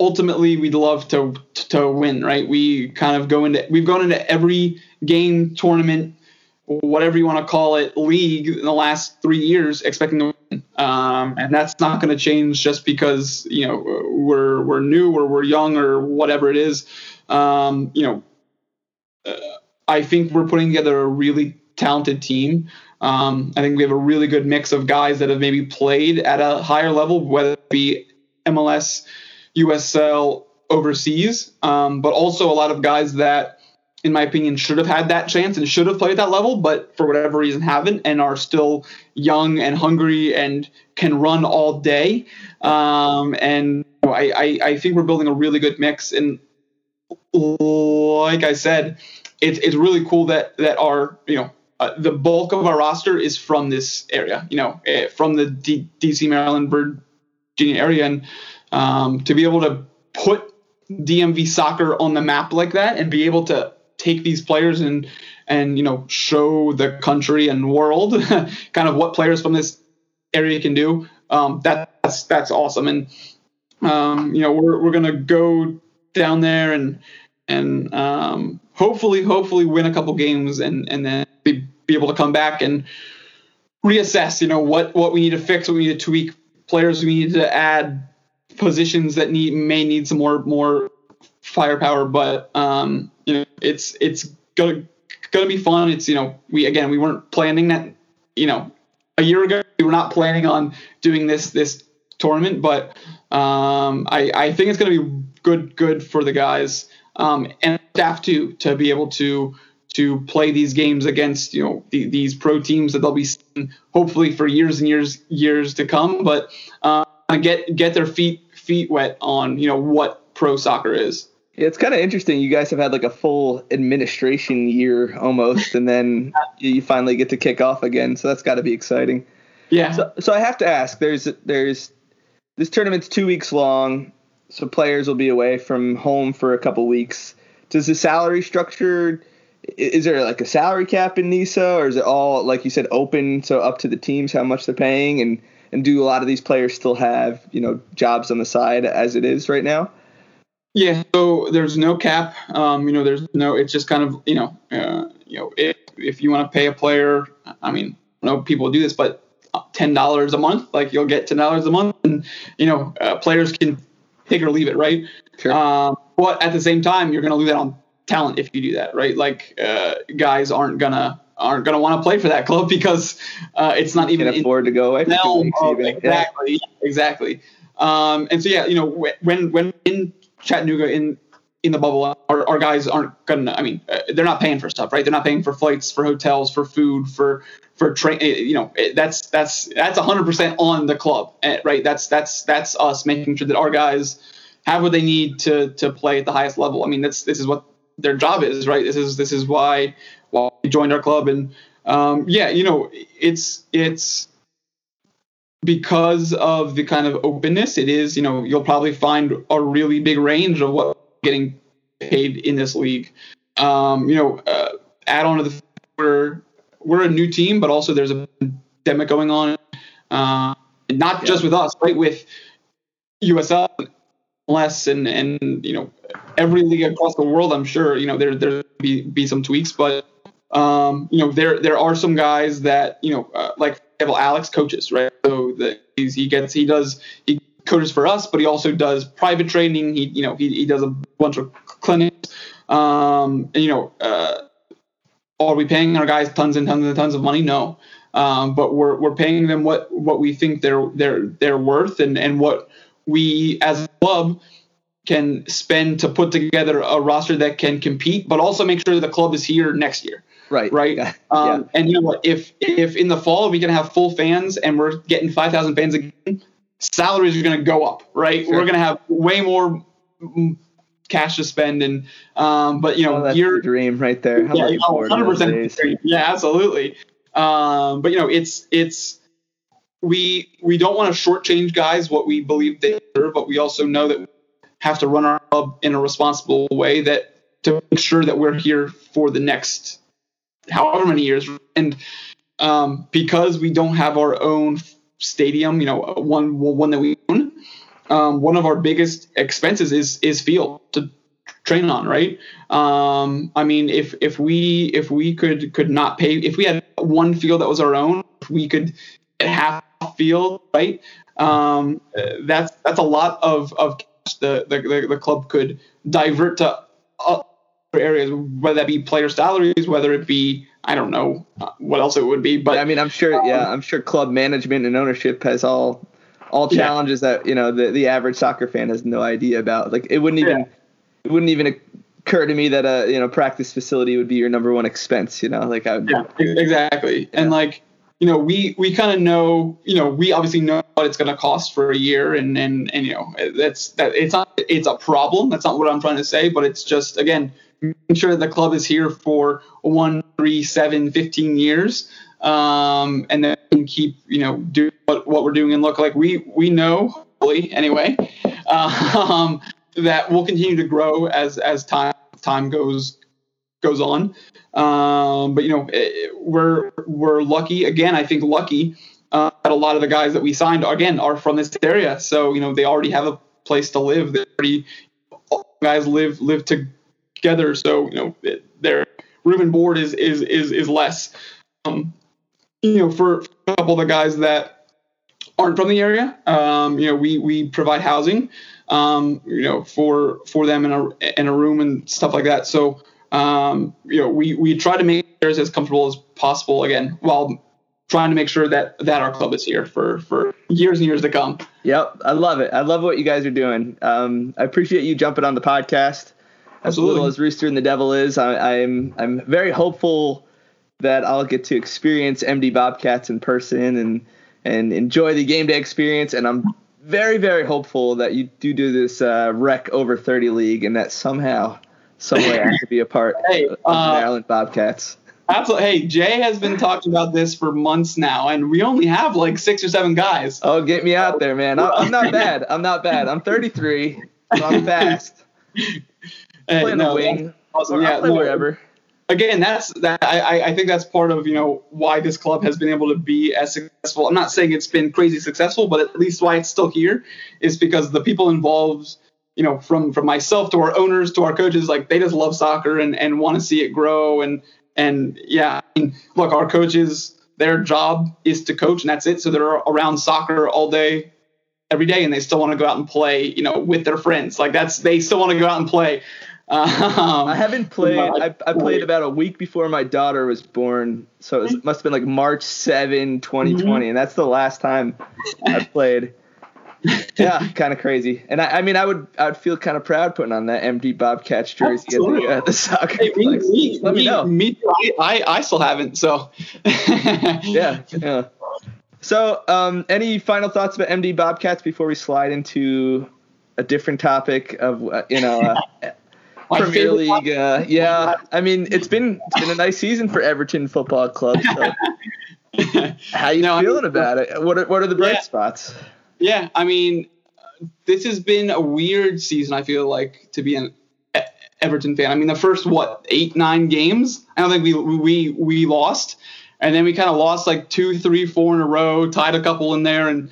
ultimately we'd love to to win, right? We kind of go into we've gone into every game tournament, whatever you want to call it, league in the last three years expecting to win, um, and that's not going to change just because you know we're we're new or we're young or whatever it is. Um, you know, uh, I think we're putting together a really talented team. Um, I think we have a really good mix of guys that have maybe played at a higher level, whether it be MLS, USL, overseas, um, but also a lot of guys that, in my opinion, should have had that chance and should have played at that level, but for whatever reason haven't and are still young and hungry and can run all day. Um, and I, I, I think we're building a really good mix. And like I said, it's it's really cool that that our you know uh, the bulk of our roster is from this area, you know, uh, from the D- DC, Maryland, Virginia area, and um, to be able to put DMV soccer on the map like that and be able to take these players and and you know show the country and world [laughs] kind of what players from this area can do. Um, that's that's awesome, and um, you know we're we're gonna go down there and and um, hopefully hopefully win a couple games and and then be, be able to come back and reassess. You know what what we need to fix, what we need to tweak, players we need to add, positions that need may need some more more firepower. But um, you know it's it's gonna gonna be fun. It's you know we again we weren't planning that you know a year ago we were not planning on doing this this tournament, but um, I I think it's gonna be good good for the guys um, and staff to to be able to to play these games against you know the, these pro teams that they'll be seeing hopefully for years and years years to come. But uh, get get their feet feet wet on you know what pro soccer is. Yeah, it's kind of interesting. You guys have had like a full administration year almost, and then [laughs] you finally get to kick off again. So that's got to be exciting. Yeah. So, so I have to ask. There's there's this tournament's two weeks long, so players will be away from home for a couple weeks. Does the salary structure? Is there like a salary cap in NISA, or is it all like you said open, so up to the teams how much they're paying, and and do a lot of these players still have you know jobs on the side as it is right now? Yeah, so there's no cap. Um, you know, there's no. It's just kind of you know, uh, you know, if if you want to pay a player, I mean, I know people do this, but ten dollars a month, like you'll get ten dollars a month, and you know, uh, players can take or leave it, right? Sure. Um, but at the same time, you're going to lose out on talent if you do that, right? Like uh, guys aren't gonna aren't gonna want to play for that club because uh, it's not even Can afford to go away. for two realm weeks of- even. Yeah. exactly, exactly. Um, and so yeah, you know, when when in Chattanooga in in the bubble, our, our guys aren't gonna. I mean, uh, they're not paying for stuff, right? They're not paying for flights, for hotels, for food, for for train. eh, You know, eh, that's that's that's 100 percent on the club, eh, right? That's that's that's us making sure that our guys have what they need to to play at the highest level. I mean, that's this is what their job is, right? This is this is why why they joined our club, and um, yeah, you know, it's it's because of the kind of openness it is. You know, you'll probably find a really big range of what getting paid in this league. Um, you know, uh, add on to the we're we're a new team, but also there's a pandemic going on, uh, not just with us, right? With USL, less, and and you know every league across the world. I'm sure you know there there be be some tweaks, but um, you know there there are some guys that you know uh, like for example, Alex coaches, right? So the, he's, he gets he does he coaches for us, but he also does private training. He you know he, he does a bunch of clinics. Um, and, you know, uh, are we paying our guys tons and tons and tons of money? No. Um, but we're we're paying them what what we think they're they're they're worth and and what we as a club can spend to put together a roster that can compete, but also make sure that the club is here next year Right. right? Yeah. Um, And you know what? If if in the fall we can have full fans and we're getting five thousand fans again, salaries are going to go up, right? Sure. We're going to have way more mm, cash to spend, and um, but you know, Oh, that's you're dream right there. Yeah, looking forward to those 100% days. agree. Yeah, absolutely. Um, but you know, it's it's we we don't want to shortchange guys what we believe they deserve, but we also know that we have to run our club in a responsible way that to make sure that we're here for the next however many years. And um, because we don't have our own stadium, you know, one one that we own, um, one of our biggest expenses is is field to train on, right? Um, I mean, if if we if we could could not pay, if we had one field that was our own, if we could half field, right? Um, that's that's a lot of of cash the the, the club could divert to other areas, whether that be player salaries, whether it be I don't know uh, what else it would be, but I mean, I'm sure. Yeah, I'm sure club management and ownership has all all Yeah. challenges that you know the the average soccer fan has no idea about. Like it wouldn't even Yeah. it wouldn't even occur to me that a you know practice facility would be your number one expense. You know, like I would. Yeah, ex- exactly. And like, you know, we we kind of know, you know, we obviously know what it's going to cost for a year, and and and you know, that's that. It's not it's a problem. That's not what I'm trying to say, but it's just again making sure that the club is here for one, three, seven, 15 years, um, and then keep you know do what what we're doing and look like we we know hopefully anyway um, that we'll continue to grow as as time time goes goes on. Um, but you know, eh, we're we're lucky. Again, I think lucky uh, that a lot of the guys that we signed again are from this area. So you know, they already have a place to live. They already guys live live together. So you know, their room and board is is is is less. Um, you know, for a couple of the guys that aren't from the area, um, you know, we we provide housing, um, you know, for for them in a in a room and stuff like that. So um, you know, we we try to make theirs as comfortable as possible again, while trying to make sure that that our club is here for for years and years to come. Yep, I love it. I love what you guys are doing. Um, I appreciate you jumping on the podcast. As little as Rooster and the Devil is, I, I'm I'm very hopeful that I'll get to experience MD Bobcats in person and and enjoy the game day experience. And I'm very very hopeful that you do do this uh, rec over 30 league and that somehow some way I have to be a part [laughs] Hey, of the uh, Maryland Bobcats. Absolutely. Hey, Jay has been talking about this for months now, and we only have like six or seven guys. Oh, get me out there, man! I'm, I'm not bad. I'm not bad. I'm 33. So I'm [laughs] fast. Hey, Play on the wing. Awesome. Yeah, no, wherever. again, that's that. I, I- I think that's part of you know why this club has been able to be as successful. I'm not saying it's been crazy successful, but at least why it's still here is because the people involved, you know, from from myself to our owners to our coaches, like they just love soccer and and want to see it grow. And and yeah, I mean, look, our coaches, their job is to coach, and that's it. So they're around soccer all day. Every day, and they still want to go out and play, you know, with their friends. Like that's they still want to go out and play. Um, I haven't played. I, I played about a week before my daughter was born, so it, was, must have been like March 7, 2020, and that's the last time I [laughs] played. Yeah, kind of crazy. And I, I mean, I would, I would feel kind of proud putting on that MD Bobcats jersey at the, uh, the soccer. Hey, me, me, Let me me, know. me. I, I, still haven't. So [laughs] Yeah, yeah. So, um, any final thoughts about MD Bobcats before we slide into a different topic of, uh, you know, uh, [laughs] Premier League? Uh, yeah, I mean, it's been it's been a nice season for Everton Football Club. So. [laughs] How you No, I feeling mean- about it? What are, what are the bright Yeah. spots? yeah, I mean, this has been a weird season. I feel like to be an Everton fan. I mean, the first what eight nine games, I don't think we we we lost, and then we kind of lost like two, three, four in a row, tied a couple in there, and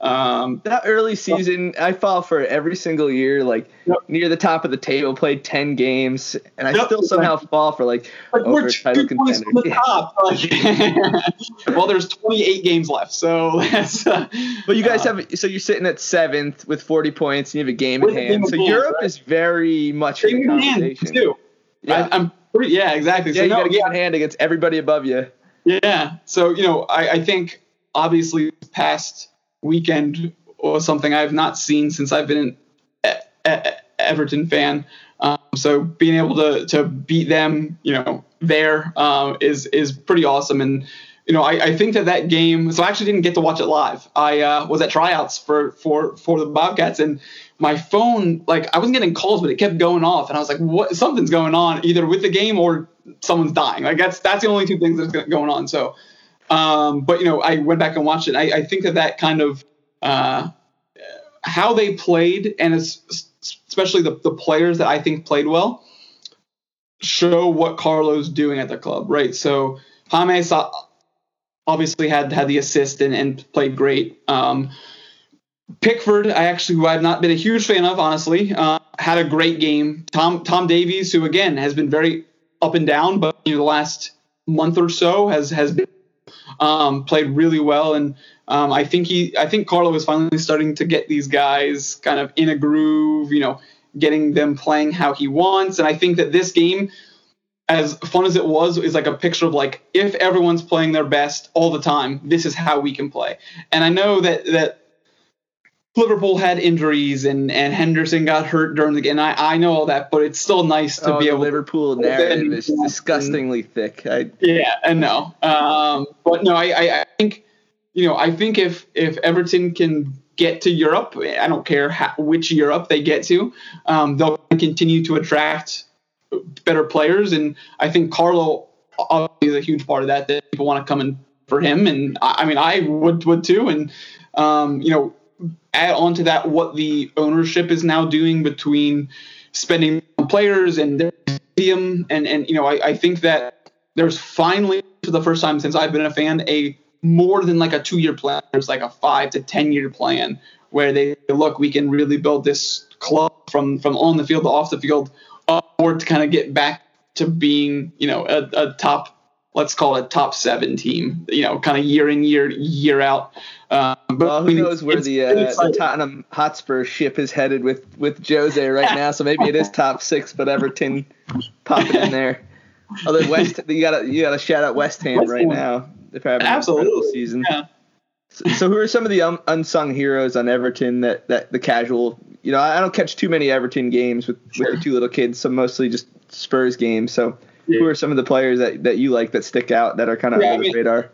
um, That early season, I fall for every single year. Like Yep. near the top of the table, played ten games, and I Yep, still somehow fall for like, like over title contender. from the [laughs] top. Like, [laughs] well, there's 28 games left, so [laughs] that's. Uh, But you guys uh, have so you're sitting at seventh with 40 points, and you have a game in a game hand. So hand, Europe right. is very much in game the in hand conversation. too. Yeah, I, I'm pretty. Yeah, exactly. yeah, so you no, got a game yeah, in hand against everybody above you. Yeah. So, you know, I, I think obviously past weekend was something I've not seen since I've been an Everton fan. Um, so being able to, to beat them, you know, there um, is is pretty awesome. And, you know, I, I think that that game, so I actually didn't get to watch it live. I uh, was at tryouts for, for, for the Bobcats and my phone, like I wasn't getting calls, but it kept going off. And I was like, what, something's going on either with the game or someone's dying. Like that's, that's the only two things that's going on. So, um, but you know, I went back and watched it. I, I think that that kind of, uh, how they played and especially the, the players that I think played well show what Carlo's doing at the club, right? So James obviously had had the assist and, and played great. Um, Pickford, I actually who I've not been a huge fan of, honestly, uh, had a great game. Tom Tom Davies, who again has been very up and down, but know, the last month or so has has been um, played really well, and um, I think he I think Carlo is finally starting to get these guys kind of in a groove, you know, getting them playing how he wants, and I think that this game. As fun as it was, is like a picture of like if everyone's playing their best all the time, this is how we can play. And I know that that Liverpool had injuries and, and Henderson got hurt during the game. I, I know all that, but it's still nice to oh, be the able. Liverpool narrative is disgustingly thick. I, yeah, I know. Um, but no, I, I, I think you know I think if if Everton can get to Europe, I don't care how, which Europe they get to, um, they'll continue to attract better players, and I think Carlo obviously is a huge part of that. That people want to come in for him, and I, I mean I would would too, and um, you know add on to that what the ownership is now doing between spending players and their stadium. And and you know I, I think that there's finally for the first time since I've been a fan a more than like a two year plan. There's like a five to ten year plan where they look we can really build this club from from on the field to off the field or to kind of get back to being you know a, a top let's call it top seven team you know kind of year in year year out um, but well, I who knows where the, uh, the Tottenham Hotspur ship is headed with with Jose right now? So maybe it is top six, but Everton popping in there. Although West, you gotta you gotta shout out West Ham West right Ham. now. Having an incredible Absolutely. season. Yeah. So, so who are some of the um, unsung heroes on Everton that, that the casual? You know, I don't catch too many Everton games with, with the two little kids, so mostly just Spurs games. So who are some of the players that, that you like that stick out that are kind of Yeah, I under the mean- radar?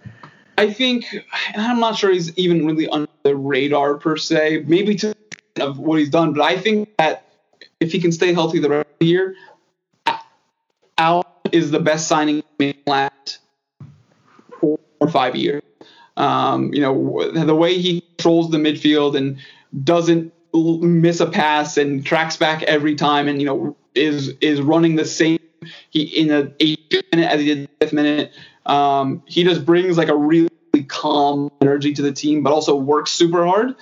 I think, and I'm not sure he's even really under the radar per se, maybe to of what he's done, but I think that if he can stay healthy the rest of the year, Al is the best signing last four or five years. Um, you know, the way he controls the midfield and doesn't miss a pass and tracks back every time and, you know, is is running the same he in the eighth minute as he did the fifth minute. Um, he just brings like a really calm energy to the team, but also works super hard.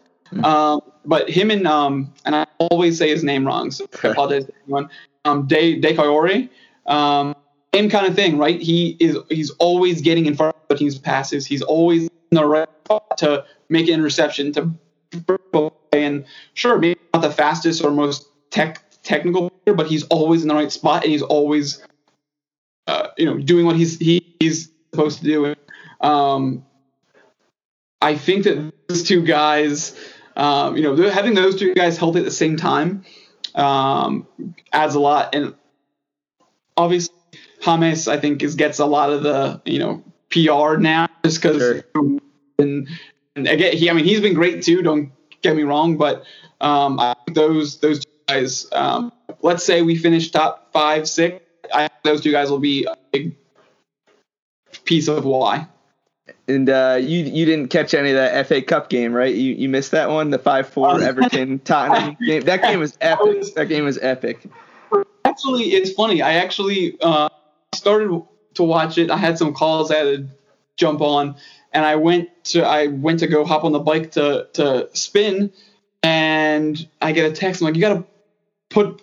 Um, but him and um, and I always say his name wrong, so I apologize to anyone. Um, De De Coyori, um, same kind of thing, right? He is he's always getting in front of the team's passes. He's always in the right spot to make an interception to and sure, maybe not the fastest or most tech technical player, but he's always in the right spot and he's always uh, you know doing what he's he, he's supposed to do. Um, I think that those two guys, um, you know, having those two guys healthy at the same time um, adds a lot. And obviously, James, I think, is gets a lot of the you know PR now just because. Sure. And, and again, he I mean he's been great too. Don't get me wrong, but um, I think those those two guys. Um, let's say we finish top five, six. I think those two guys will be a big piece of why. And uh, you you didn't catch any of that FA Cup game, right? You you missed that one, the five four Oh. [laughs] Everton Tottenham game. That game was epic. That game was epic. actually it's funny i actually uh, started to watch it i had some calls i had to jump on and i went to i went to go hop on the bike to to spin and i get a text i'm like you gotta put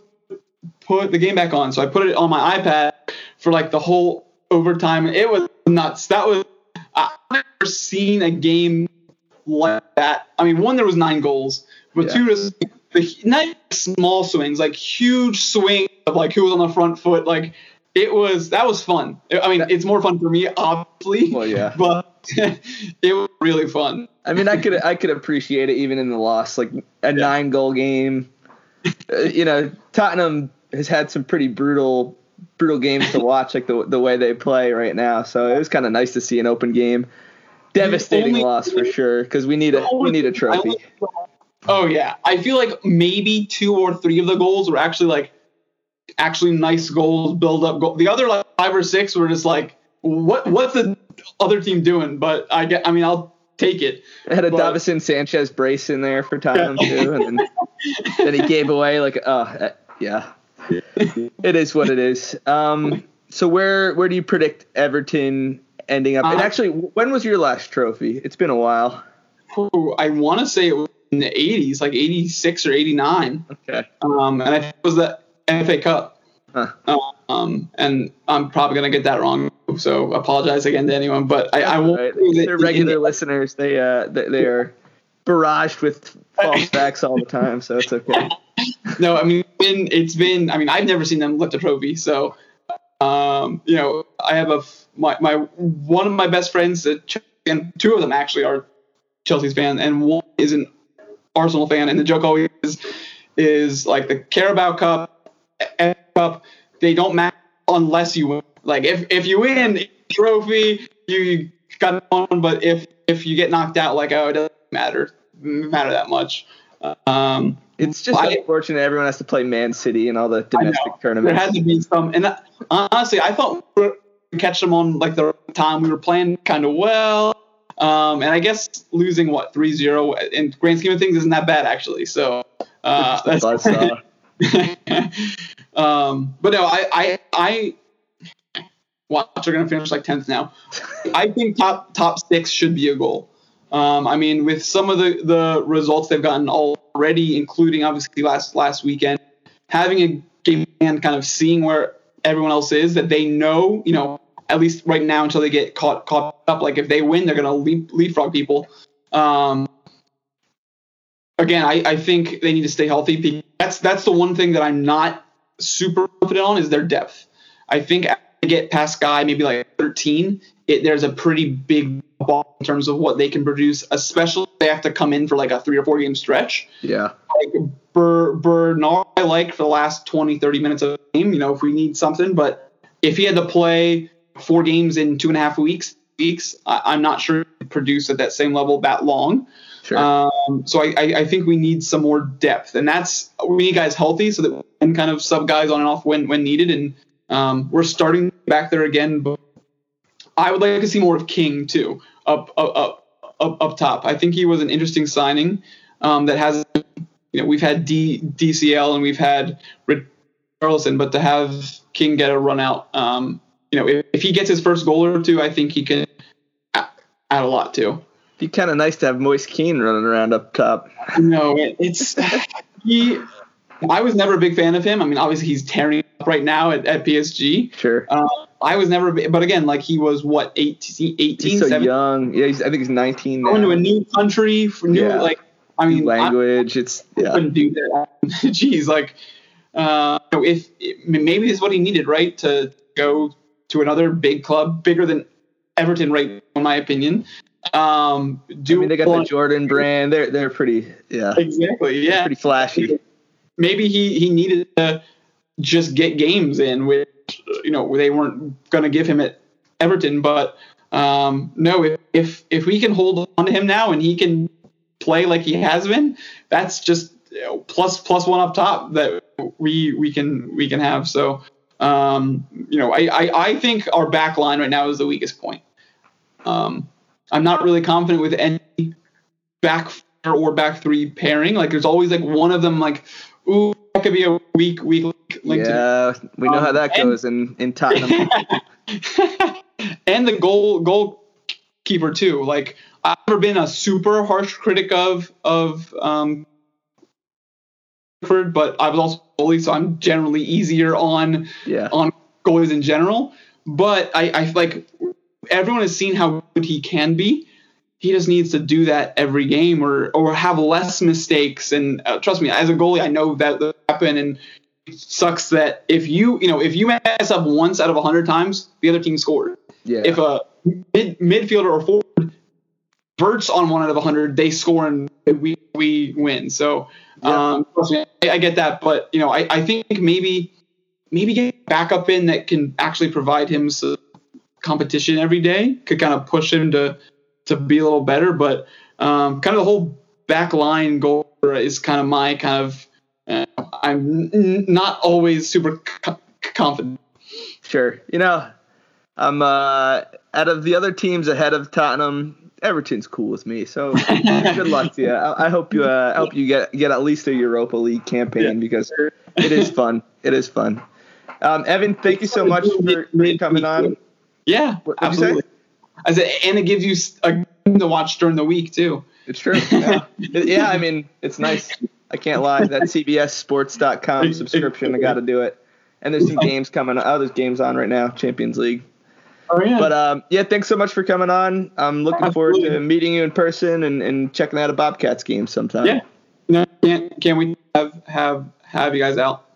put the game back on so i put it on my ipad for like the whole overtime it was nuts that was i've never seen a game like that i mean one there was nine goals but Yeah. two just the not small swings, like huge swing of like who was on the front foot. Like it was that was fun. I mean, it's more fun for me, obviously. Well, yeah. [laughs] But [laughs] it was really fun. I mean, I could I could appreciate it even in the loss, like a nine goal game. Uh, you know, Tottenham has had some pretty brutal brutal games to watch, like the the way they play right now. So it was kind of nice to see an open game. Devastating only- loss for sure, because we need a we need a trophy. Oh yeah, I feel like maybe two or three of the goals were actually like actually nice goals, build up goal. The other like five or six were just like, what what's the other team doing? But I get, I mean, I'll take it. It had a But- Davinson Sanchez brace in there for Tottenham too, and then, then he gave away like, oh uh, yeah, [laughs] it is what it is. Um, so where where do you predict Everton ending up. and Uh, actually, when was your last trophy? It's been a while. I want to say it was in the 80s, like 86 or 89. Okay. Um, and I think it was the FA Cup. Huh. Um, and I'm probably gonna get that wrong, so apologize again to anyone. But I, I won't. Right. They're regular in- listeners. They uh they, they are barraged with false [laughs] facts all the time, so it's okay. No, I mean, it's been. I mean, I've never seen them lift a trophy, so um, you know, I have a my my one of my best friends, that and two of them actually are Chelsea's fan, and one is an Arsenal fan. And the joke always is, is like the Carabao Cup, Cup, they don't matter unless you win. Like if if you win a trophy, you got one. But if if you get knocked out, like oh, it doesn't matter matter that much. Um, It's just I- unfortunate everyone has to play Man City and all the domestic tournaments. There had to be some, and that, honestly, I thought we were catch them on like the right time. We were playing kind of well, um, and I guess losing what 3-0 in grand scheme of things isn't that bad actually. So uh, [laughs] buzzsaw. [laughs] um, but no, I, I, I watch are gonna finish like tenth now. I think top top six should be a goal. Um, I mean, with some of the the results they've gotten already, including obviously last last weekend, having a game and kind of seeing where everyone else is, that they know, you know, at least right now until they get caught caught up. Like if they win, they're gonna leap, leapfrog people. Um, again, I, I think they need to stay healthy. That's that's the one thing that I'm not super confident on is their depth. I think get past guy maybe like 13, it, there's a pretty big ball in terms of what they can produce, especially if they have to come in for like a three or four game stretch. Yeah. Like Ber, Bernard, I like for the last 20, 30 minutes of the game, you know, if we need something. But if he had to play four games in two and a half weeks, weeks, I, I'm not sure produce at that same level that long. Sure. Um, so I, I, I think we need some more depth, and that's we need guys healthy so that we can kind of sub guys on and off when when needed. And um, we're starting back there again, but I would like to see more of King too, up up up up, up top. I think he was an interesting signing um, that has you know we've had D, DCL and we've had Carlson, but to have King get a run out, um, you know, if, if he gets his first goal or two, I think he can add a lot too. Be kind of nice to have Moise Kean running around up top. No, it's [laughs] he. I was never a big fan of him. I mean, obviously he's tearing right now at, at PSG. Sure. Uh, I was never, but again, like he was what 18, 18 he's so 17, young. Yeah, he's, I think he's 19 now. going to a new country for new, Yeah. like I mean, I language. It's yeah. couldn't do that. [laughs] Jeez, like uh, if maybe this is what he needed, right, to go to another big club, bigger than Everton, right, in my opinion. Um, I do mean, they got the Jordan brand. They're they're pretty yeah, exactly, yeah. pretty flashy. maybe he he needed to just get games in, which you know they weren't going to give him at Everton. But um, no, if, if if we can hold on to him now and he can play like he has been, that's just you know, plus plus one up top that we we can we can have. So um, you know, I, I I think our back line right now is the weakest point. Um, I'm not really confident with any back or back three pairing. Like there's always like one of them like, ooh, that could be a weak weak link Yeah, we know how Um, that and- goes in in Tottenham. [laughs] and the goal goalkeeper too. Like I've never been a super harsh critic of of um but I was also goalie, so I'm generally easier on Yeah. on goalies in general. But I, I like everyone has seen how good he can be. He just needs to do that every game or or have less mistakes. And uh, trust me, as a goalie, I know that happen. And it sucks that if you you know if you mess up once out of hundred times, the other team scored. Yeah. If a mid, midfielder or forward verts on one out of hundred, they score and we we win. So um, I, I get that, but you know I, I think maybe maybe get backup in that can actually provide him some competition every day could kind of push him to to be a little better. But um, kind of the whole back line goal is kind of my kind of I'm n- not always super co- confident. Sure. You know, I'm uh out of the other teams ahead of Tottenham, Everton's cool with me. So [laughs] good luck to you. I, I hope you uh, I hope you get get at least a Europa League campaign because it is fun. It is fun. Um, Evan, thank you so much for, coming on. Yeah, What- what'd you say? absolutely. I said, and it gives you a game to watch during the week too. It's true. Yeah. [laughs] yeah, I mean, it's nice. I can't lie. That [laughs] CBSSports.com subscription, I got to do it. And there's some games coming. Oh, there's games on right now, Champions League. Oh yeah. But um, yeah, thanks so much for coming on. I'm looking forward to meeting you in person and, and checking out a Bobcats game sometime. yeah. No, can't can't we have have have you guys out?